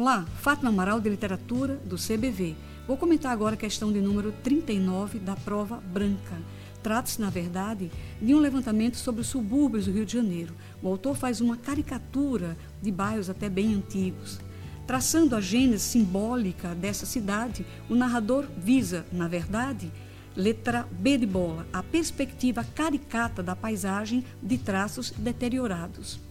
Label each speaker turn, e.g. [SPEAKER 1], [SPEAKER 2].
[SPEAKER 1] Olá, Fátima Amaral de Literatura do CBV. Vou comentar agora a questão de número 39 da prova branca. Trata-se, na verdade, de um levantamento sobre os subúrbios do Rio de Janeiro. O autor faz uma caricatura de bairros até bem antigos. Traçando a gênese simbólica dessa cidade, o narrador visa, na verdade, letra B de bola, a perspectiva caricata da paisagem de traços deteriorados.